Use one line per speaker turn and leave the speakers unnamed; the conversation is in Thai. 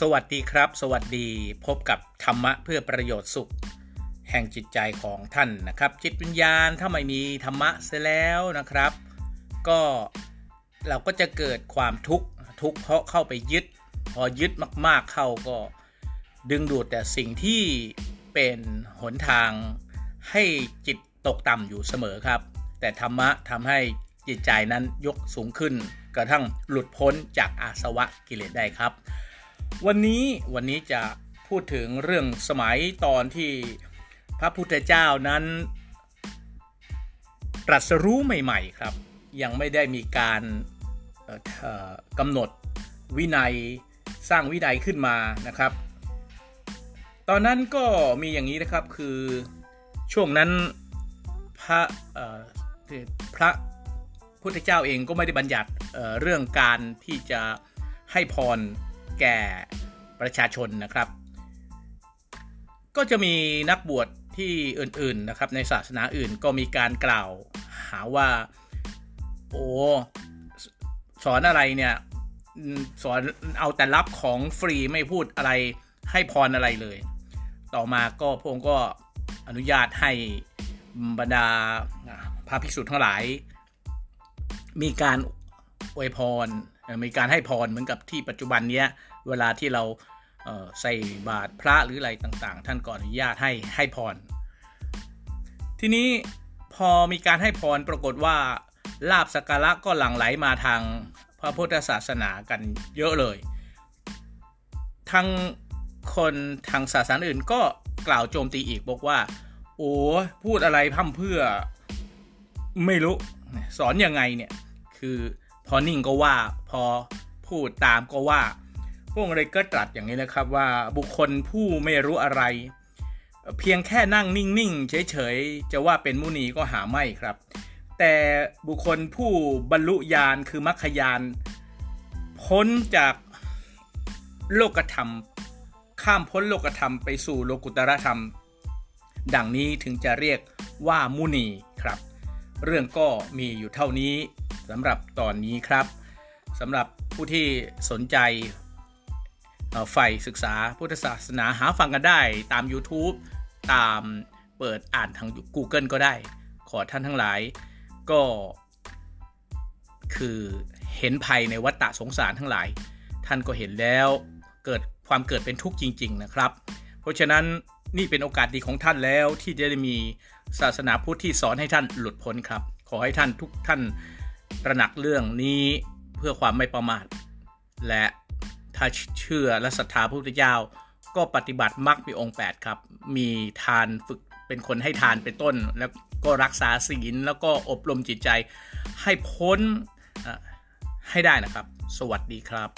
สวัสดีครับ สวัสดีพบกับธรรมะเพื่อประโยชน์สุข แห่งจิตใจของท่านนะครับ จิตวิญญาณถ้าไม่มีธรรมะเสียแล้วนะครับ ก็เราก็จะเกิดความทุกข์ทุกข์เพราะเข้าไปยึด พอยึดมากๆเข้าก็ดึงดูดแต่สิ่งที่เป็นหนทางให้จิตตกต่ำอยู่เสมอครับ แต่ธรรมะทำให้จิตใจนั้นยกสูงขึ้น กระทั่งหลุดพ้นจากอาสวะกิเลสได้ครับ วันนี้วันนี้จะพูดถึงเรื่องสมัยตอนที่พระพุทธเจ้านั้นตรัสรู้ใหม่ ๆ ครับ ยังไม่ได้มีการกำหนดวินัยสร้างวินัยขึ้นมานะครับ ตอนนั้นก็มีอย่างนี้นะครับคือช่วงนั้นพระพระพุทธเจ้าเองก็ไม่ได้บัญญัติเรื่องการที่จะให้พร แก่ประชาชนนะครับ ก็จะมีนักบวชที่อื่นๆนะครับในศาสนาอื่นก็มีการกล่าวหาว่า โอ้สอนอะไรเนี่ยสอนเอาแต่รับของฟรีไม่พูดอะไรให้พรอะไรเลย ต่อมาก็พระองค์ก็อนุญาตให้บรรดาพระภิกษุทั้งหลาย มีการอวยพร มีการให้พรเหมือนกับที่ปัจจุบันเนี้ยเวลาที่เราใส่บาตรพระหรืออะไรต่างๆ ท่านก็อนุญาตให้ให้พร ทีนี้พอมีการให้พรปรากฏว่าลาบสักการะก็หลั่งไหลมาทางพระพุทธศาสนากันเยอะเลย ทั้งคนทางศาสนาอื่นก็กล่าวโจมตีอีกบอกว่า โอ้พูดอะไรพั่มเพื่อไม่รู้ สอนยังไงเนี่ย คือ พอนิ่งก็ว่าพอพูดตามก็ว่าพวกเลยก็ตรัสอย่างนี้นะครับว่าบุคคลผู้ไม่รู้อะไร เพียงแค่นั่งนิ่งๆเฉยๆจะว่าเป็นมุนีก็หาไม่ครับ แต่บุคคลผู้บรรลุญาณคือมรรคญาณพ้นจากโลกธรรม ข้ามพ้นโลกธรรมไปสู่โลกุตรธรรม ดังนี้ถึงจะเรียกว่ามุนีครับ เรื่องก็มีอยู่เท่านี้ สำหรับตอนนี้ครับสำหรับผู้ที่สนใจใฝ่ศึกษาพุทธศาสนาหาฟังกันได้ตาม YouTube ตามเปิดอ่านทาง Google ก็ได้ ขอท่านทั้งหลายก็ คือเห็นภัยในวัฏฏะสงสารทั้งหลาย ท่านก็เห็นแล้วเกิดความเกิดเป็นทุกข์จริง ๆ นะครับ เพราะฉะนั้นนี่เป็นโอกาสดีของท่านแล้วที่จะได้มีศาสนาพุทธที่สอนให้ท่านหลุดพ้นครับ ขอให้ท่านทุกท่าน ตระหนักเรื่องนี้เพื่อความไม่ประมาท และถ้าเชื่อและศรัทธาพระพุทธเจ้า ก็ปฏิบัติมรรคมีองค์ 8 ครับ มีทานฝึกเป็นคนให้ทานเป็นต้น แล้วก็รักษาศีลแล้วก็อบรมจิตใจให้พ้นให้ได้นะครับ สวัสดีครับ